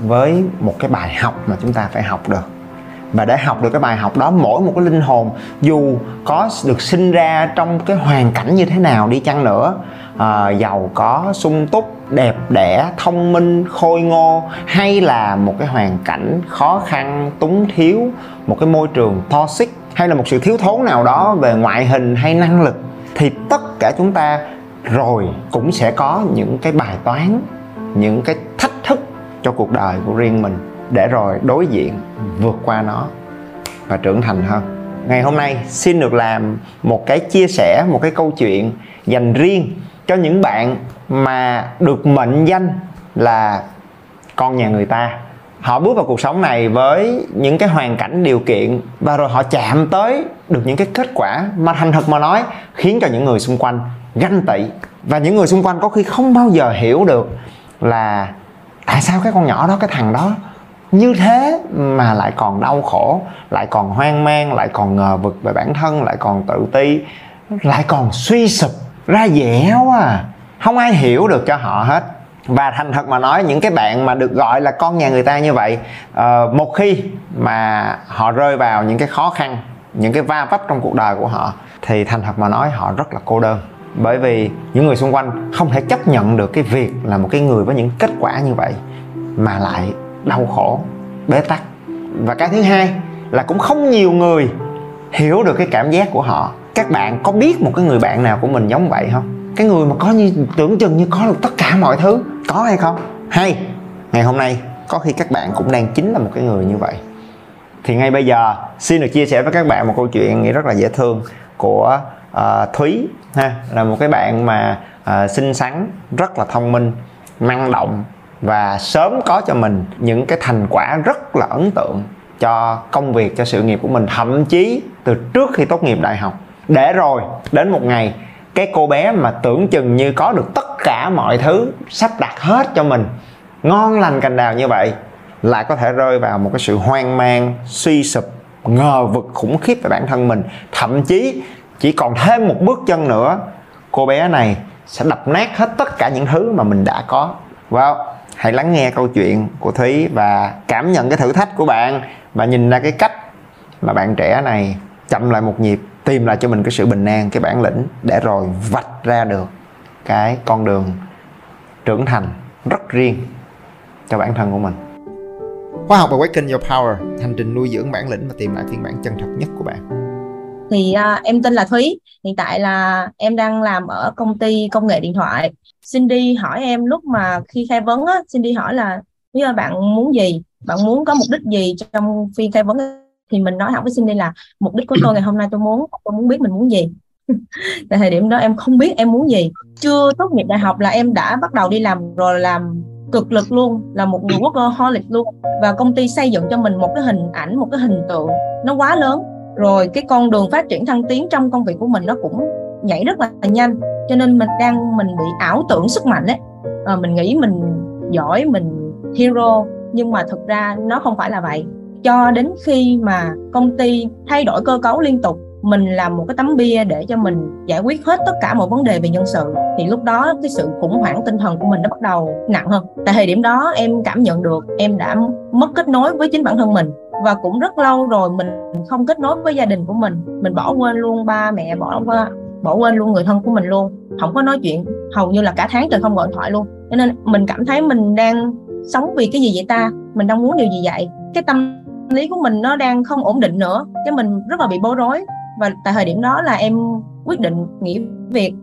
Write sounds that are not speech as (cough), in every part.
với một cái bài học mà chúng ta phải học được. Và để học được cái bài học đó mỗi một cái linh hồn dù có được sinh ra trong cái hoàn cảnh như thế nào đi chăng nữa à, giàu có sung túc đẹp đẽ thông minh khôi ngô hay là một cái hoàn cảnh khó khăn túng thiếu một cái môi trường toxic hay là một sự thiếu thốn nào đó về ngoại hình hay năng lực thì tất cả chúng ta rồi cũng sẽ có những cái bài toán những cái thách cho cuộc đời của riêng mình để rồi đối diện vượt qua nó và trưởng thành hơn. Ngày hôm nay xin được làm một cái chia sẻ một cái câu chuyện dành riêng cho những bạn mà được mệnh danh là con nhà người ta. Họ bước vào cuộc sống này với những cái hoàn cảnh điều kiện và rồi họ chạm tới được những cái kết quả mà thành thật mà nói khiến cho những người xung quanh ganh tị. Và những người xung quanh có khi không bao giờ hiểu được là tại sao cái con nhỏ đó cái thằng đó như thế mà lại còn đau khổ lại còn hoang mang lại còn ngờ vực về bản thân lại còn tự ti lại còn suy sụp ra vẻ quá à? Không ai hiểu được cho họ hết. Và thành thật mà nói những cái bạn mà được gọi là con nhà người ta như vậy uh, một khi mà họ rơi vào những cái khó khăn những cái va vấp trong cuộc đời của họ thì thành thật mà nói họ rất là cô đơn bởi vì những người xung quanh không thể chấp nhận được cái việc là một cái người với những kết quả như vậy mà lại đau khổ, bế tắc. Và cái thứ hai là cũng không nhiều người hiểu được cái cảm giác của họ. Các bạn có biết một cái người bạn nào của mình giống vậy không? Cái người mà có như, tưởng chừng như có được tất cả mọi thứ, có hay không? Hay, ngày hôm nay có khi các bạn cũng đang chính là một cái người như vậy. Thì ngay bây giờ, xin được chia sẻ với các bạn một câu chuyện nghĩ rất là dễ thương của uh, thúy ha là một cái bạn mà uh, xinh xắn rất là thông minh năng động và sớm có cho mình những cái thành quả rất là ấn tượng cho công việc cho sự nghiệp của mình. Thậm chí từ trước khi tốt nghiệp đại học để rồi đến một ngày cái cô bé mà tưởng chừng như có được tất cả mọi thứ sắp đặt hết cho mình ngon lành cành đào như vậy lại có thể rơi vào một cái sự hoang mang suy sụp ngờ vực khủng khiếp về bản thân mình. Thậm chí chỉ còn thêm một bước chân nữa cô bé này sẽ đập nát hết tất cả những thứ mà mình đã có. Wow. Hãy lắng nghe câu chuyện của thúy và cảm nhận cái thử thách của bạn và nhìn ra cái cách mà bạn trẻ này chậm lại một nhịp tìm lại cho mình cái sự bình an cái bản lĩnh để rồi vạch ra được cái con đường trưởng thành rất riêng cho bản thân của mình. Khóa học Awaken Your Power, hành trình nuôi dưỡng bản lĩnh và tìm lại phiên bản chân thật nhất của bạn thì uh, em tên là Thúy. Hiện tại là em đang làm ở công ty công nghệ điện thoại. Cindy hỏi em lúc mà khi khai vấn á Cindy hỏi là nếu bạn muốn gì? Bạn muốn có mục đích gì trong phiên khai vấn? Thì mình nói thẳng với Cindy là mục đích của tôi ngày hôm nay tôi muốn tôi muốn biết mình muốn gì. (laughs) Tại thời điểm đó em không biết em muốn gì. Chưa tốt nghiệp đại học là em đã bắt đầu đi làm rồi làm cực lực luôn là một người workaholic luôn. Và công ty xây dựng cho mình một cái hình ảnh một cái hình tượng nó quá lớn rồi cái con đường phát triển thăng tiến trong công việc của mình nó cũng nhảy rất là nhanh. Cho nên mình đang mình bị ảo tưởng sức mạnh ấy. À, mình nghĩ mình giỏi mình hero nhưng mà thực ra nó không phải là vậy. Cho đến khi mà công ty thay đổi cơ cấu liên tục mình làm một cái tấm bia để cho mình giải quyết hết tất cả mọi vấn đề về nhân sự thì lúc đó cái sự khủng hoảng tinh thần của mình nó bắt đầu nặng hơn. Tại thời điểm đó em cảm nhận được em đã mất kết nối với chính bản thân mình và cũng rất lâu rồi mình không kết nối với gia đình của mình. Mình bỏ quên luôn ba mẹ, bỏ qua, bỏ quên luôn người thân của mình luôn. Không có nói chuyện. Hầu như là cả tháng trời không gọi điện thoại luôn. Cho nên mình cảm thấy mình đang sống vì cái gì vậy ta? Mình đang muốn điều gì vậy? Cái tâm lý của mình nó đang không ổn định nữa. Cái mình rất là bị bối rối. Và tại thời điểm đó là em quyết định nghỉ việc.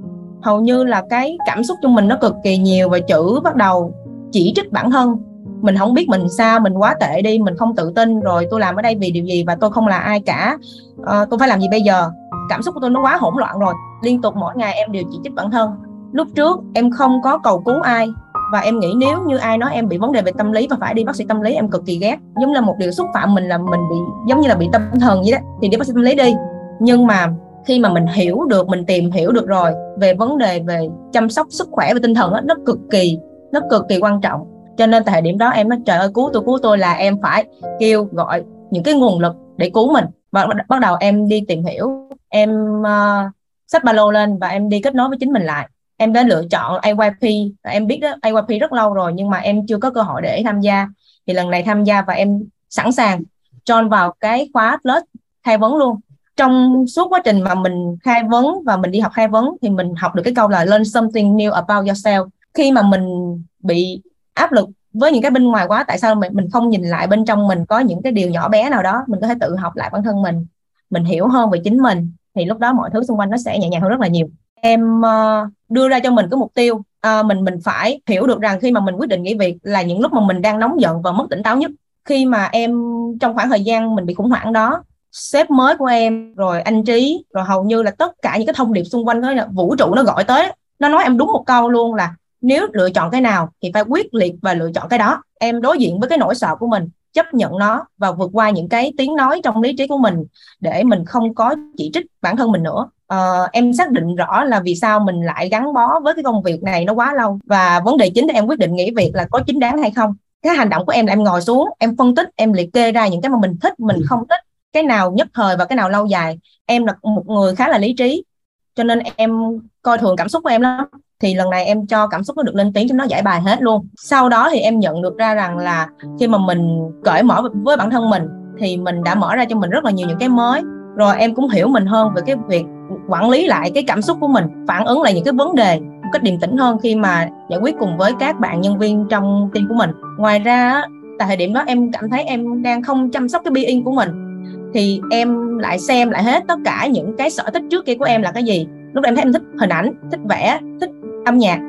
Hầu như là cái cảm xúc trong mình nó cực kỳ nhiều và chữ bắt đầu chỉ trích bản thân mình không biết mình sao mình quá tệ đi mình không tự tin rồi tôi làm ở đây vì điều gì và tôi không là ai cả. À, tôi phải làm gì bây giờ? Cảm xúc của tôi nó quá hỗn loạn rồi. Liên tục mỗi ngày em đều chỉ trích bản thân. Lúc trước em không có cầu cứu ai và em nghĩ nếu như ai nói em bị vấn đề về tâm lý và phải đi bác sĩ tâm lý em cực kỳ ghét. Giống là một điều xúc phạm mình là mình bị giống như là bị tâm thần vậy đó thì đi bác sĩ tâm lý đi. Nhưng mà khi mà mình hiểu được mình tìm hiểu được rồi về vấn đề về chăm sóc sức khỏe và tinh thần đó, nó cực kỳ nó cực kỳ quan trọng cho nên tại thời điểm đó em nói trời ơi cứu tôi cứu tôi là em phải kêu gọi những cái nguồn lực để cứu mình. Và bắt đầu em đi tìm hiểu em uh, xách ba lô lên và em đi kết nối với chính mình lại. Em đã lựa chọn AYP em biết đó AYP rất lâu rồi nhưng mà em chưa có cơ hội để tham gia. Thì lần này tham gia và em sẵn sàng join vào cái khóa lớp khai vấn luôn. Trong suốt quá trình mà mình khai vấn và mình đi học khai vấn thì mình học được cái câu là learn something new about yourself. Khi mà mình bị áp lực với những cái bên ngoài quá tại sao mình mình không nhìn lại bên trong mình có những cái điều nhỏ bé nào đó mình có thể tự học lại bản thân mình mình hiểu hơn về chính mình thì lúc đó mọi thứ xung quanh nó sẽ nhẹ nhàng hơn rất là nhiều. Em uh, đưa ra cho mình cái mục tiêu uh, mình mình phải hiểu được rằng khi mà mình quyết định nghỉ việc là những lúc mà mình đang nóng giận và mất tỉnh táo nhất. Khi mà em trong khoảng thời gian mình bị khủng hoảng đó sếp mới của em rồi anh trí rồi hầu như là tất cả những cái thông điệp xung quanh đó là vũ trụ nó gọi tới nó nói em đúng một câu luôn là nếu lựa chọn cái nào thì phải quyết liệt và lựa chọn cái đó. Em đối diện với cái nỗi sợ của mình chấp nhận nó và vượt qua những cái tiếng nói trong lý trí của mình để mình không có chỉ trích bản thân mình nữa. Uh, em xác định rõ là vì sao mình lại gắn bó với cái công việc này nó quá lâu và vấn đề chính để em quyết định nghỉ việc là có chính đáng hay không. Cái hành động của em là em ngồi xuống em phân tích em liệt kê ra những cái mà mình thích mình không thích cái nào nhất thời và cái nào lâu dài. Em là một người khá là lý trí cho nên em coi thường cảm xúc của em lắm thì lần này em cho cảm xúc nó được lên tiếng cho nó giải bài hết luôn. Sau đó thì em nhận được ra rằng là khi mà mình cởi mở với bản thân mình, thì mình đã mở ra cho mình rất là nhiều những cái mới. Rồi em cũng hiểu mình hơn về cái việc quản lý lại cái cảm xúc của mình, phản ứng lại những cái vấn đề một cách điềm tĩnh hơn khi mà giải quyết cùng với các bạn nhân viên trong team của mình. Ngoài ra tại thời điểm đó em cảm thấy em đang không chăm sóc cái in của mình. Thì em lại xem lại hết tất cả những cái sở thích trước kia của em là cái gì. Lúc đó em thấy em thích hình ảnh, thích vẽ, thích âm nhạc.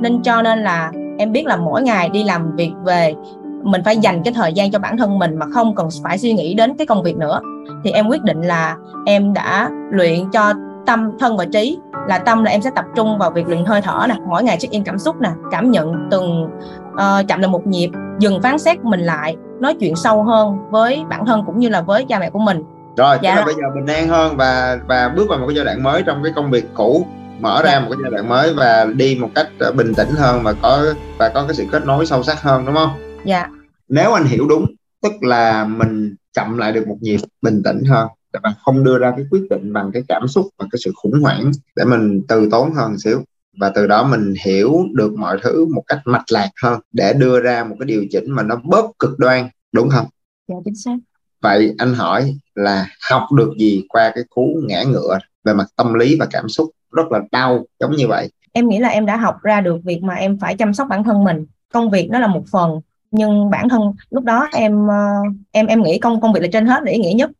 Nên cho nên là em biết là mỗi ngày đi làm việc về mình phải dành cái thời gian cho bản thân mình mà không cần phải suy nghĩ đến cái công việc nữa. Thì em quyết định là em đã luyện cho tâm thân và trí là tâm là em sẽ tập trung vào việc luyện hơi thở nè mỗi ngày check in cảm xúc nè cảm nhận từng uh, chậm lại một nhịp dừng phán xét mình lại nói chuyện sâu hơn với bản thân cũng như là với cha mẹ của mình. Rồi dạ. tức là bây giờ bình an hơn và và bước vào một cái giai đoạn mới trong cái công việc cũ mở ra một cái giai đoạn mới và đi một cách ờ, bình tĩnh hơn và có và có cái sự kết nối sâu sắc hơn đúng không? Dạ. Nếu anh hiểu đúng tức là mình chậm lại được một nhịp bình tĩnh hơn để mà không đưa ra cái quyết định bằng cái cảm xúc và cái sự khủng hoảng để mình từ tốn hơn xíu. Và từ đó mình hiểu được mọi thứ một cách mạch lạc hơn để đưa ra một cái điều chỉnh mà nó bớt cực đoan đúng không? Dạ chính xác. Vậy anh hỏi là học được gì qua cái cú ngã ngựa về mặt tâm lý và cảm xúc rất là đau giống như vậy. Em nghĩ là em đã học ra được việc mà em phải chăm sóc bản thân mình. Công việc nó là một phần nhưng bản thân lúc đó em ờ, em em nghĩ công công việc là trên hết để ý nghĩa nhất.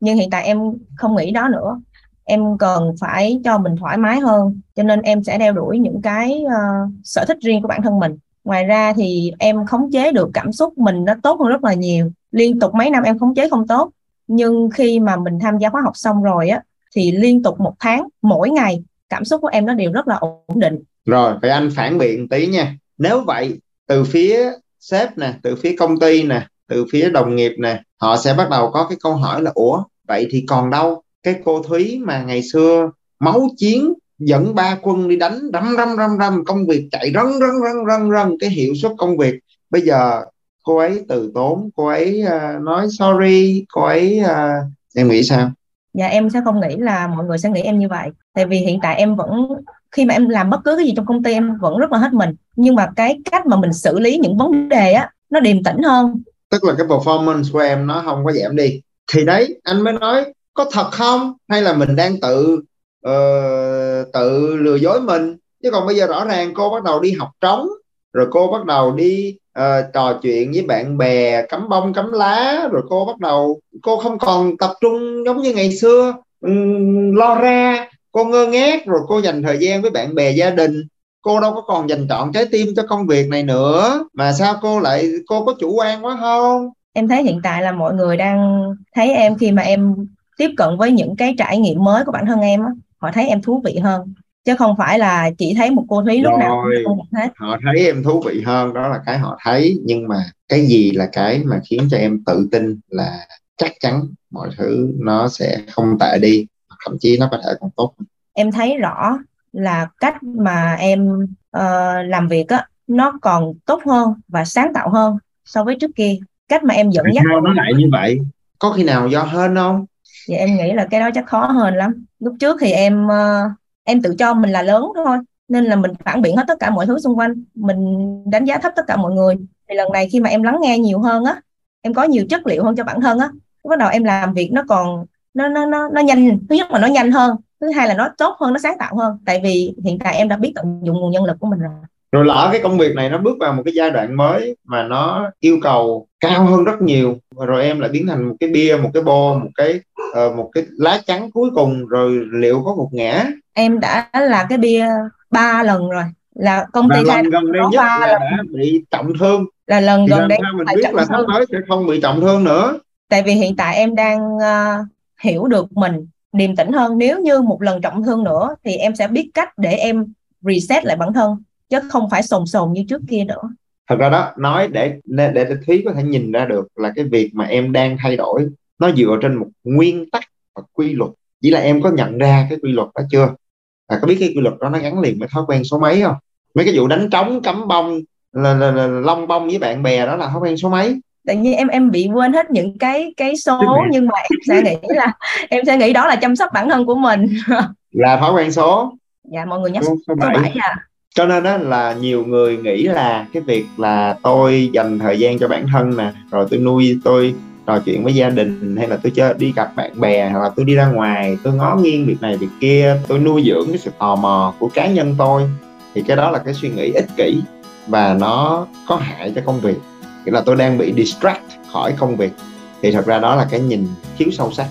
Nhưng hiện tại em không nghĩ đó nữa. Em cần phải cho mình thoải mái hơn cho nên em sẽ đeo đuổi những cái uh, sở thích riêng của bản thân mình. Ngoài ra thì em khống chế được cảm xúc mình nó tốt hơn rất là nhiều. Liên tục mấy năm em khống chế không tốt nhưng khi mà mình tham gia khóa học xong rồi á thì liên tục một tháng mỗi ngày cảm xúc của em nó đều rất là ổn định. Rồi vậy anh phản biện tí nha. Nếu vậy từ phía sếp nè từ phía công ty nè từ phía đồng nghiệp nè họ sẽ bắt đầu có cái câu hỏi là ủa vậy thì còn đâu? Cái cô thúy mà ngày xưa máu chiến dẫn ba quân đi đánh răm răm răm răm công việc chạy rân rân rân rân rân cái hiệu suất công việc. Bây giờ cô ấy từ tốn cô ấy uh, nói sorry cô ấy uh, em nghĩ sao? Dạ em sẽ không nghĩ là mọi người sẽ nghĩ em như vậy. Tại vì hiện tại em vẫn khi mà em làm bất cứ cái gì trong công ty em vẫn rất là hết mình. Nhưng mà cái cách mà mình xử lý những vấn đề á nó điềm tĩnh hơn. Tức là cái performance của em nó không có giảm đi. Thì đấy anh mới nói có thật không? Hay là mình đang tự uh, tự lừa dối mình? Chứ còn bây giờ rõ ràng cô bắt đầu đi học trống rồi cô bắt đầu đi uh, trò chuyện với bạn bè cắm bông cắm lá rồi cô bắt đầu cô không còn tập trung giống như ngày xưa. Um, lo ra cô ngơ ngác rồi cô dành thời gian với bạn bè gia đình. Cô đâu có còn dành trọn trái tim cho công việc này nữa. Mà sao cô lại cô có chủ quan quá không? Em thấy hiện tại là mọi người đang thấy em khi mà em tiếp cận với những cái trải nghiệm mới của bản thân em á họ thấy em thú vị hơn chứ không phải là chỉ thấy một cô thúy lúc nào cũng hết họ thấy em thú vị hơn đó là cái họ thấy. Nhưng mà cái gì là cái mà khiến cho em tự tin là chắc chắn mọi thứ nó sẽ không tệ đi thậm chí nó có thể còn tốt em thấy rõ là cách mà em uh, làm việc á nó còn tốt hơn và sáng tạo hơn so với trước kia. Cách mà em dẫn dắt sao nó lại như vậy? Có khi nào do hơn không? Dạ em nghĩ là cái đó chắc khó hơn lắm. Lúc trước thì em uh, em tự cho mình là lớn thôi, nên là mình phản biện hết tất cả mọi thứ xung quanh. Mình đánh giá thấp tất cả mọi người. Thì lần này khi mà em lắng nghe nhiều hơn á, em có nhiều chất liệu hơn cho bản thân á, bắt đầu em làm việc nó còn, nó nó nó nó nhanh. Thứ nhất là nó nhanh hơn, thứ hai là nó tốt hơn, nó sáng tạo hơn. Tại vì hiện tại em đã biết tận dụng nguồn nhân lực của mình rồi rồi lỡ cái công việc này nó bước vào một cái giai đoạn mới mà nó yêu cầu cao hơn rất nhiều rồi em lại biến thành một cái bia một cái bo một cái uh, một cái lá chắn cuối cùng rồi liệu có một ngã. Em đã là cái bia ba lần rồi là công ty lần gần đây nhất là lần. đã bị trọng thương. Là lần gần đây mình biết là sắp tới sẽ không bị trọng thương nữa? Tại vì hiện tại em đang uh, hiểu được mình điềm tĩnh hơn. Nếu như một lần trọng thương nữa thì em sẽ biết cách để em reset lại bản thân chứ không phải sồn sồn như trước kia nữa. Thật ra đó nói để để để thúy có thể nhìn ra được là cái việc mà em đang thay đổi nó dựa trên một nguyên tắc và quy luật. Chỉ là em có nhận ra cái quy luật đó chưa? Và có biết cái quy luật đó nó gắn liền với thói quen số mấy không? Mấy cái vụ đánh trống cắm bông là, là, là, là long bông với bạn bè đó là thói quen số mấy? Tự nhiên em em bị quên hết những cái cái số (laughs) nhưng mà em sẽ nghĩ là em sẽ nghĩ đó là chăm sóc bản thân của mình. Là thói quen số. Dạ mọi người nhắc số, số 7 à cho nên đó là nhiều người nghĩ là cái việc là tôi dành thời gian cho bản thân nè, rồi tôi nuôi, tôi trò chuyện với gia đình, hay là tôi chơi, đi gặp bạn bè, hoặc là tôi đi ra ngoài, tôi ngó nghiêng việc này việc kia, tôi nuôi dưỡng cái sự tò mò của cá nhân tôi, thì cái đó là cái suy nghĩ ích kỷ và nó có hại cho công việc. Nghĩa là tôi đang bị distract khỏi công việc. Thì thật ra đó là cái nhìn thiếu sâu sắc.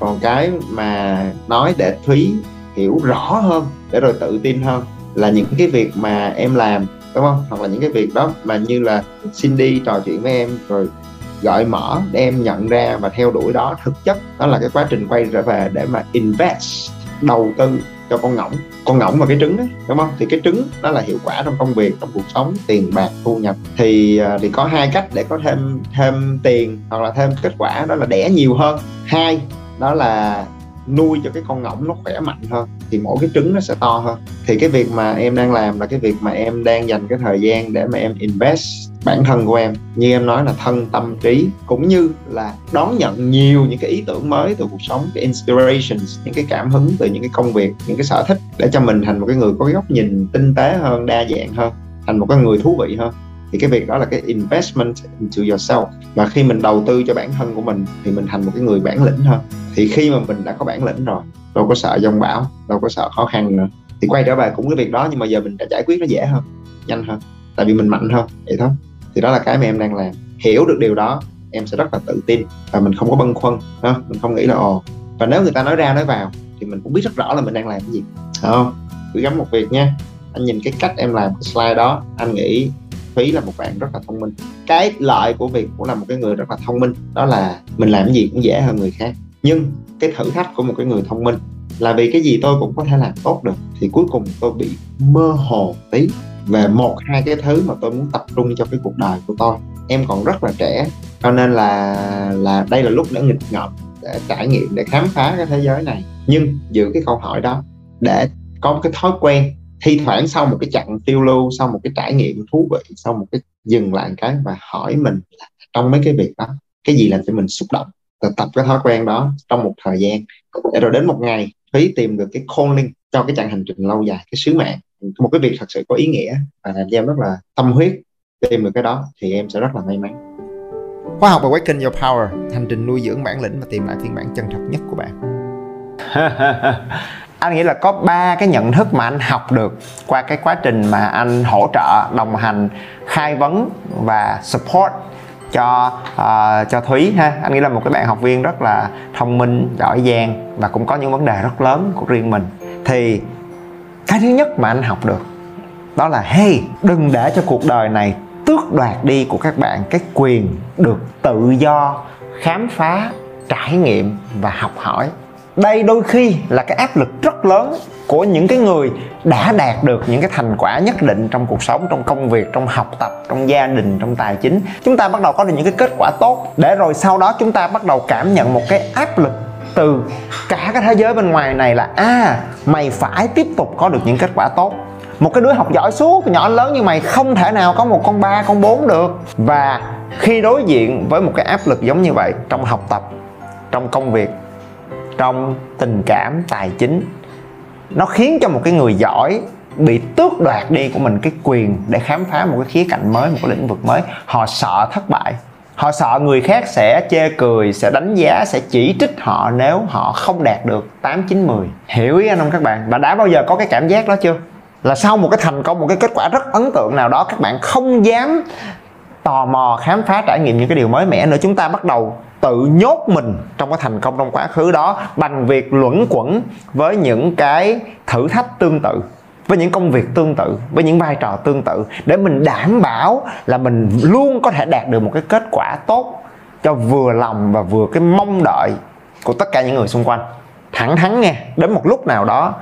Còn cái mà nói để thúy hiểu rõ hơn, để rồi tự tin hơn là những cái việc mà em làm, đúng không? Hoặc là những cái việc đó mà như là xin đi trò chuyện với em rồi gọi mở để em nhận ra và theo đuổi đó, thực chất đó là cái quá trình quay trở về để mà invest, đầu tư cho con ngỗng con ngỗng và cái trứng đấy đúng không? Thì cái trứng đó là hiệu quả trong công việc, trong cuộc sống, tiền bạc, thu nhập. Thì à, thì có hai cách để có thêm thêm tiền hoặc là thêm kết quả, đó là đẻ nhiều hơn. Hai, đó là nuôi cho cái con ngỗng nó khỏe mạnh hơn, thì mỗi cái trứng nó sẽ to hơn. Thì cái việc mà em đang làm là cái việc mà em đang dành cái thời gian để mà em invest bản thân của em. Như em nói là thân tâm trí, cũng như là đón nhận nhiều những cái ý tưởng mới từ cuộc sống, cái inspirations, những cái cảm hứng từ những cái công việc, những cái sở thích, để cho mình thành một cái người có cái góc nhìn tinh tế hơn, đa dạng hơn, thành một cái người thú vị hơn thì cái việc đó là cái investment into yourself. Và khi mình đầu tư cho bản thân của mình, thì mình thành một cái người bản lĩnh hơn. Thì khi mà mình đã có bản lĩnh rồi, đâu có sợ dông bão, đâu có sợ khó khăn nữa. Thì quay trở về cũng cái việc đó, nhưng mà giờ mình đã giải quyết nó dễ hơn, nhanh hơn. Tại vì mình mạnh hơn, vậy thôi. Thì đó là cái mà em đang làm. Hiểu được điều đó, em sẽ rất là tự tin và mình không có băn khoăn ha? mình không nghĩ là, ồ. Và nếu người ta nói ra, nói vào, thì mình cũng biết rất rõ là mình đang làm cái gì. Không? Cứ gắm một việc nha. Anh nhìn cái cách em làm cái slide đó, anh nghĩ Thúy là một bạn rất là thông minh. Cái lợi của việc cũng là một cái người rất là thông minh, đó là mình làm cái gì cũng dễ hơn người khác. Nhưng cái thử thách của một cái người thông minh là vì cái gì tôi cũng có thể làm tốt được, thì cuối cùng tôi bị mơ hồ tí về một, hai cái thứ mà tôi muốn tập trung cho cái cuộc đời của tôi. Em còn rất là trẻ, cho nên là là đây là lúc để nghịch ngợm, để trải nghiệm, để khám phá cái thế giới này. Nhưng giữ cái câu hỏi đó, để có một cái thói quen thi thoảng sau một cái chặng phiêu lưu sau một cái trải nghiệm thú vị sau một cái dừng lại cái và hỏi mình trong mấy cái việc đó cái gì làm cho mình xúc động? Và tập cái thói quen đó trong một thời gian để rồi đến một ngày Thúy tìm được cái calling cho cái chặng hành trình lâu dài cái sứ mạng. Một cái việc thật sự có ý nghĩa và làm cho em rất là tâm huyết tìm được cái đó thì em sẽ rất là may mắn. Khoa học Awaken Your Power, hành trình nuôi dưỡng bản lĩnh và tìm lại phiên bản chân thật nhất của bạn. (laughs) anh nghĩ là có ba cái nhận thức mà anh học được qua cái quá trình mà anh hỗ trợ đồng hành khai vấn và support cho uh, cho Thúy ha. Anh nghĩ là một cái bạn học viên rất là thông minh giỏi giang và cũng có những vấn đề rất lớn của riêng mình. Thì cái thứ nhất mà anh học được đó là hey đừng để cho cuộc đời này tước đoạt đi của các bạn cái quyền được tự do khám phá trải nghiệm và học hỏi đây đôi khi là cái áp lực rất lớn của những cái người đã đạt được những cái thành quả nhất định trong cuộc sống trong công việc trong học tập trong gia đình trong tài chính. Chúng ta bắt đầu có được những cái kết quả tốt để rồi sau đó chúng ta bắt đầu cảm nhận một cái áp lực từ cả cái thế giới bên ngoài này là a à, mày phải tiếp tục có được những kết quả tốt. Một cái đứa học giỏi suốt nhỏ lớn như mày không thể nào có một con ba con bốn được. Và khi đối diện với một cái áp lực giống như vậy trong học tập trong công việc trong tình cảm tài chính. Nó khiến cho một cái người giỏi bị tước đoạt đi của mình cái quyền để khám phá một cái khía cạnh mới, một cái lĩnh vực mới. Họ sợ thất bại. Họ sợ người khác sẽ chê cười, sẽ đánh giá, sẽ chỉ trích họ nếu họ không đạt được 8 9 10 hiểu ý anh không các bạn? Và đã bao giờ có cái cảm giác đó chưa? Là sau một cái thành công, một cái kết quả rất ấn tượng nào đó, các bạn không dám tò mò khám phá, trải nghiệm những cái điều mới mẻ nữa. Chúng ta bắt đầu tự nhốt mình trong cái thành công trong quá khứ đó bằng việc luẩn quẩn với những cái thử thách tương tự, với những công việc tương tự, với những vai trò tương tự để mình đảm bảo là mình luôn có thể đạt được một cái kết quả tốt cho vừa lòng và vừa cái mong đợi của tất cả những người xung quanh. Thẳng thắn nghe, đến một lúc nào đó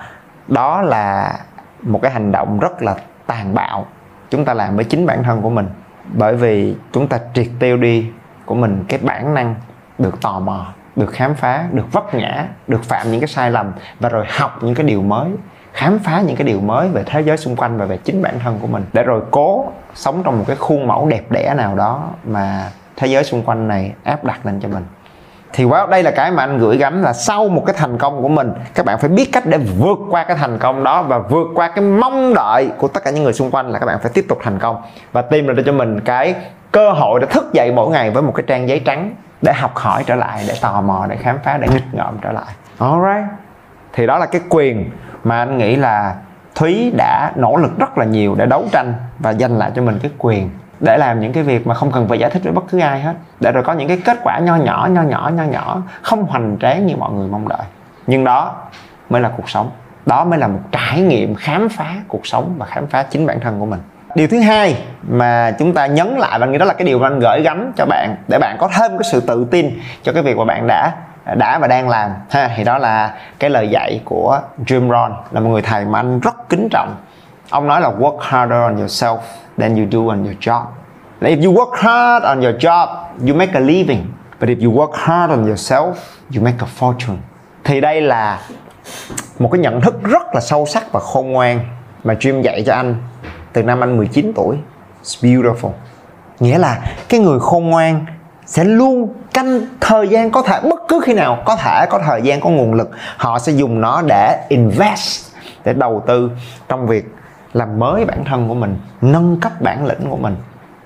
đó là một cái hành động rất là tàn bạo. Chúng ta làm với chính bản thân của mình, bởi vì chúng ta triệt tiêu đi của mình, cái bản năng được tò mò, được khám phá, được vấp ngã, được phạm những cái sai lầm và rồi học những cái điều mới, khám phá những cái điều mới về thế giới xung quanh và về chính bản thân của mình. Để rồi cố sống trong một cái khuôn mẫu đẹp đẽ nào đó mà thế giới xung quanh này áp đặt lên cho mình. Thì wow đây là cái mà anh gửi gắm là sau một cái thành công của mình, các bạn phải biết cách để vượt qua cái thành công đó và vượt qua cái mong đợi của tất cả những người xung quanh là các bạn phải tiếp tục thành công và tìm ra cho mình cái cơ hội để thức dậy mỗi ngày với một cái trang giấy trắng để học hỏi trở lại, để tò mò, để khám phá, để nghịch ngợm trở lại. Alright thì đó là cái quyền mà anh nghĩ là thúy đã nỗ lực rất là nhiều để đấu tranh và giành lại cho mình cái quyền để làm những cái việc mà không cần phải giải thích với bất cứ ai hết. Để rồi có những cái kết quả nho nhỏ nho nhỏ nho nhỏ, không hoành tráng như mọi người mong đợi. Nhưng đó mới là cuộc sống. Đó mới là một trải nghiệm khám phá cuộc sống và khám phá chính bản thân của mình điều thứ hai mà chúng ta nhấn lại, và nghĩ đó là cái điều mà anh gửi gắm cho bạn, để bạn có thêm cái sự tự tin cho cái việc mà bạn đã đã và đang làm. Ha, thì đó là cái lời dạy của Jim Rohn, là một người thầy mà anh rất kính trọng. Ông nói là, work harder on yourself than you do on your job. If you work hard on your job, you make a living. But if you work hard on yourself, you make a fortune. Thì đây là một cái nhận thức rất là sâu sắc và khôn ngoan mà Jim dạy cho anh từ năm anh 19 tuổi. It's beautiful. Nghĩa là cái người khôn ngoan sẽ luôn canh thời gian có thể, bất cứ khi nào có thể, có thời gian, có nguồn lực, họ sẽ dùng nó để invest, để đầu tư trong việc làm mới bản thân của mình, nâng cấp bản lĩnh của mình.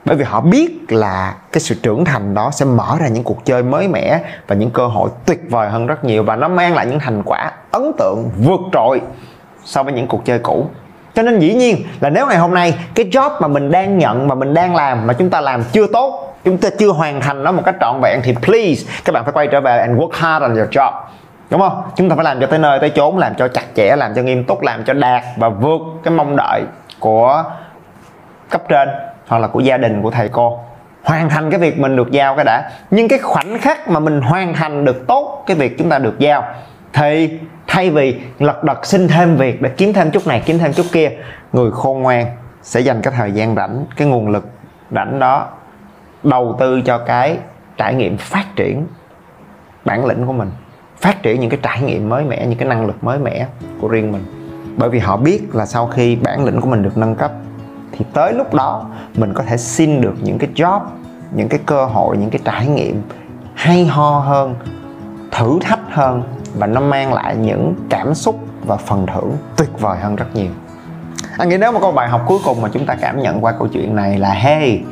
Bởi vì họ biết là cái sự trưởng thành đó sẽ mở ra những cuộc chơi mới mẻ và những cơ hội tuyệt vời hơn rất nhiều, và nó mang lại những thành quả ấn tượng vượt trội so với những cuộc chơi cũ cho nên dĩ nhiên là nếu ngày hôm nay cái job mà mình đang nhận, mà mình đang làm, mà chúng ta làm chưa tốt, chúng ta chưa hoàn thành nó một cách trọn vẹn thì please, các bạn phải quay trở về and work hard on your job. Đúng không? Chúng ta phải làm cho tới nơi, tới chốn, làm cho chặt chẽ, làm cho nghiêm túc, làm cho đạt và vượt cái mong đợi của cấp trên hoặc là của gia đình, của thầy cô. Hoàn thành cái việc mình được giao cái đã. Nhưng cái khoảnh khắc mà mình hoàn thành được tốt cái việc chúng ta được giao thì thay vì lật đật xin thêm việc để kiếm thêm chút này, kiếm thêm chút kia, người khôn ngoan sẽ dành cái thời gian rảnh, cái nguồn lực rảnh đó đầu tư cho cái trải nghiệm phát triển bản lĩnh của mình, phát triển những cái trải nghiệm mới mẻ, những cái năng lực mới mẻ của riêng mình. Bởi vì họ biết là sau khi bản lĩnh của mình được nâng cấp, thì tới lúc đó mình có thể xin được những cái job, những cái cơ hội, những cái trải nghiệm hay ho hơn, thử thách hơn và nó mang lại những cảm xúc và phần thưởng tuyệt vời hơn rất nhiều. Anh nghĩ nếu mà câu bài học cuối cùng mà chúng ta cảm nhận qua câu chuyện này là, hey,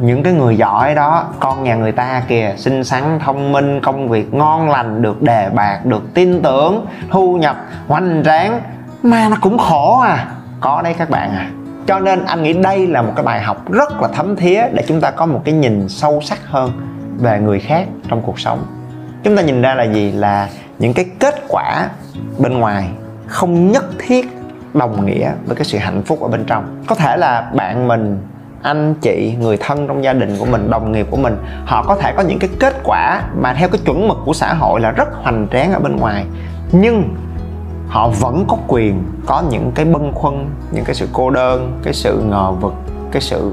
những cái người giỏi đó, con nhà người ta kìa, xinh xắn, thông minh, công việc ngon lành, được đề bạc được tin tưởng, thu nhập hoành tráng, mà nó cũng khổ à. Có đấy các bạn à. Cho nên anh nghĩ đây là một cái bài học rất là thấm thía để chúng ta có một cái nhìn sâu sắc hơn về người khác trong cuộc sống chúng ta nhìn ra là gì? Là những cái kết quả bên ngoài không nhất thiết đồng nghĩa với cái sự hạnh phúc ở bên trong. Có thể là bạn mình, anh, chị, người thân trong gia đình của mình, đồng nghiệp của mình, họ có thể có những cái kết quả mà theo cái chuẩn mực của xã hội là rất hoành tráng ở bên ngoài. Nhưng họ vẫn có quyền có những cái bâng khuâng, những cái sự cô đơn, cái sự ngờ vực, cái sự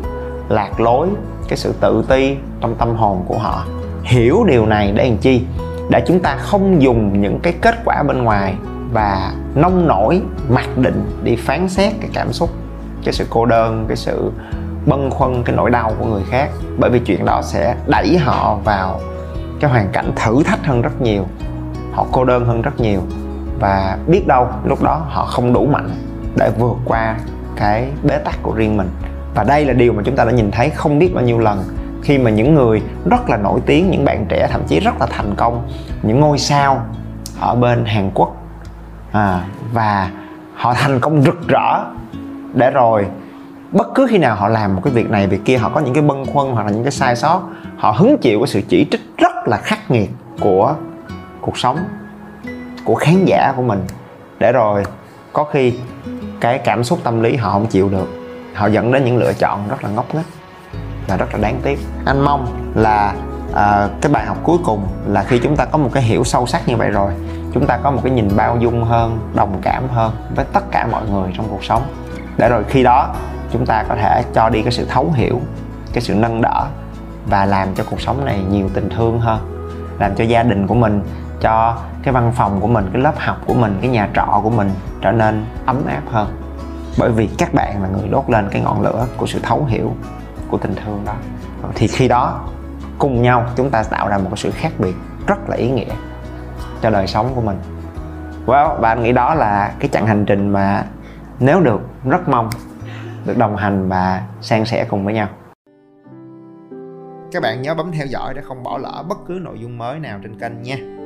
lạc lối, cái sự tự ti trong tâm hồn của họ hiểu điều này để làm chi? Để chúng ta không dùng những cái kết quả bên ngoài và nông nổi mặc định đi phán xét cái cảm xúc, cái sự cô đơn, cái sự bâng khuâng, cái nỗi đau của người khác. Bởi vì chuyện đó sẽ đẩy họ vào cái hoàn cảnh thử thách hơn rất nhiều, họ cô đơn hơn rất nhiều. Và biết đâu lúc đó họ không đủ mạnh để vượt qua cái bế tắc của riêng mình. Và đây là điều mà chúng ta đã nhìn thấy không biết bao nhiêu lần khi mà những người rất là nổi tiếng những bạn trẻ thậm chí rất là thành công những ngôi sao ở bên hàn quốc à, và họ thành công rực rỡ để rồi bất cứ khi nào họ làm một cái việc này việc kia họ có những cái bâng khuâng hoặc là những cái sai sót họ hứng chịu cái sự chỉ trích rất là khắc nghiệt của cuộc sống của khán giả của mình. Để rồi có khi cái cảm xúc tâm lý họ không chịu được họ dẫn đến những lựa chọn rất là ngốc nghếch và rất là đáng tiếc. Anh mong là à, cái bài học cuối cùng là khi chúng ta có một cái hiểu sâu sắc như vậy rồi chúng ta có một cái nhìn bao dung hơn đồng cảm hơn với tất cả mọi người trong cuộc sống. Để rồi khi đó chúng ta có thể cho đi cái sự thấu hiểu cái sự nâng đỡ và làm cho cuộc sống này nhiều tình thương hơn. Làm cho gia đình của mình cho cái văn phòng của mình cái lớp học của mình cái nhà trọ của mình trở nên ấm áp hơn. Bởi vì các bạn là người đốt lên cái ngọn lửa của sự thấu hiểu của tình thương đó. Thì khi đó, cùng nhau chúng ta tạo ra một cái sự khác biệt rất là ý nghĩa cho đời sống của mình. Well và anh nghĩ đó là cái chặng hành trình mà nếu được, rất mong được đồng hành và san sẻ cùng với nhau. Các bạn nhớ bấm theo dõi để không bỏ lỡ bất cứ nội dung mới nào trên kênh nha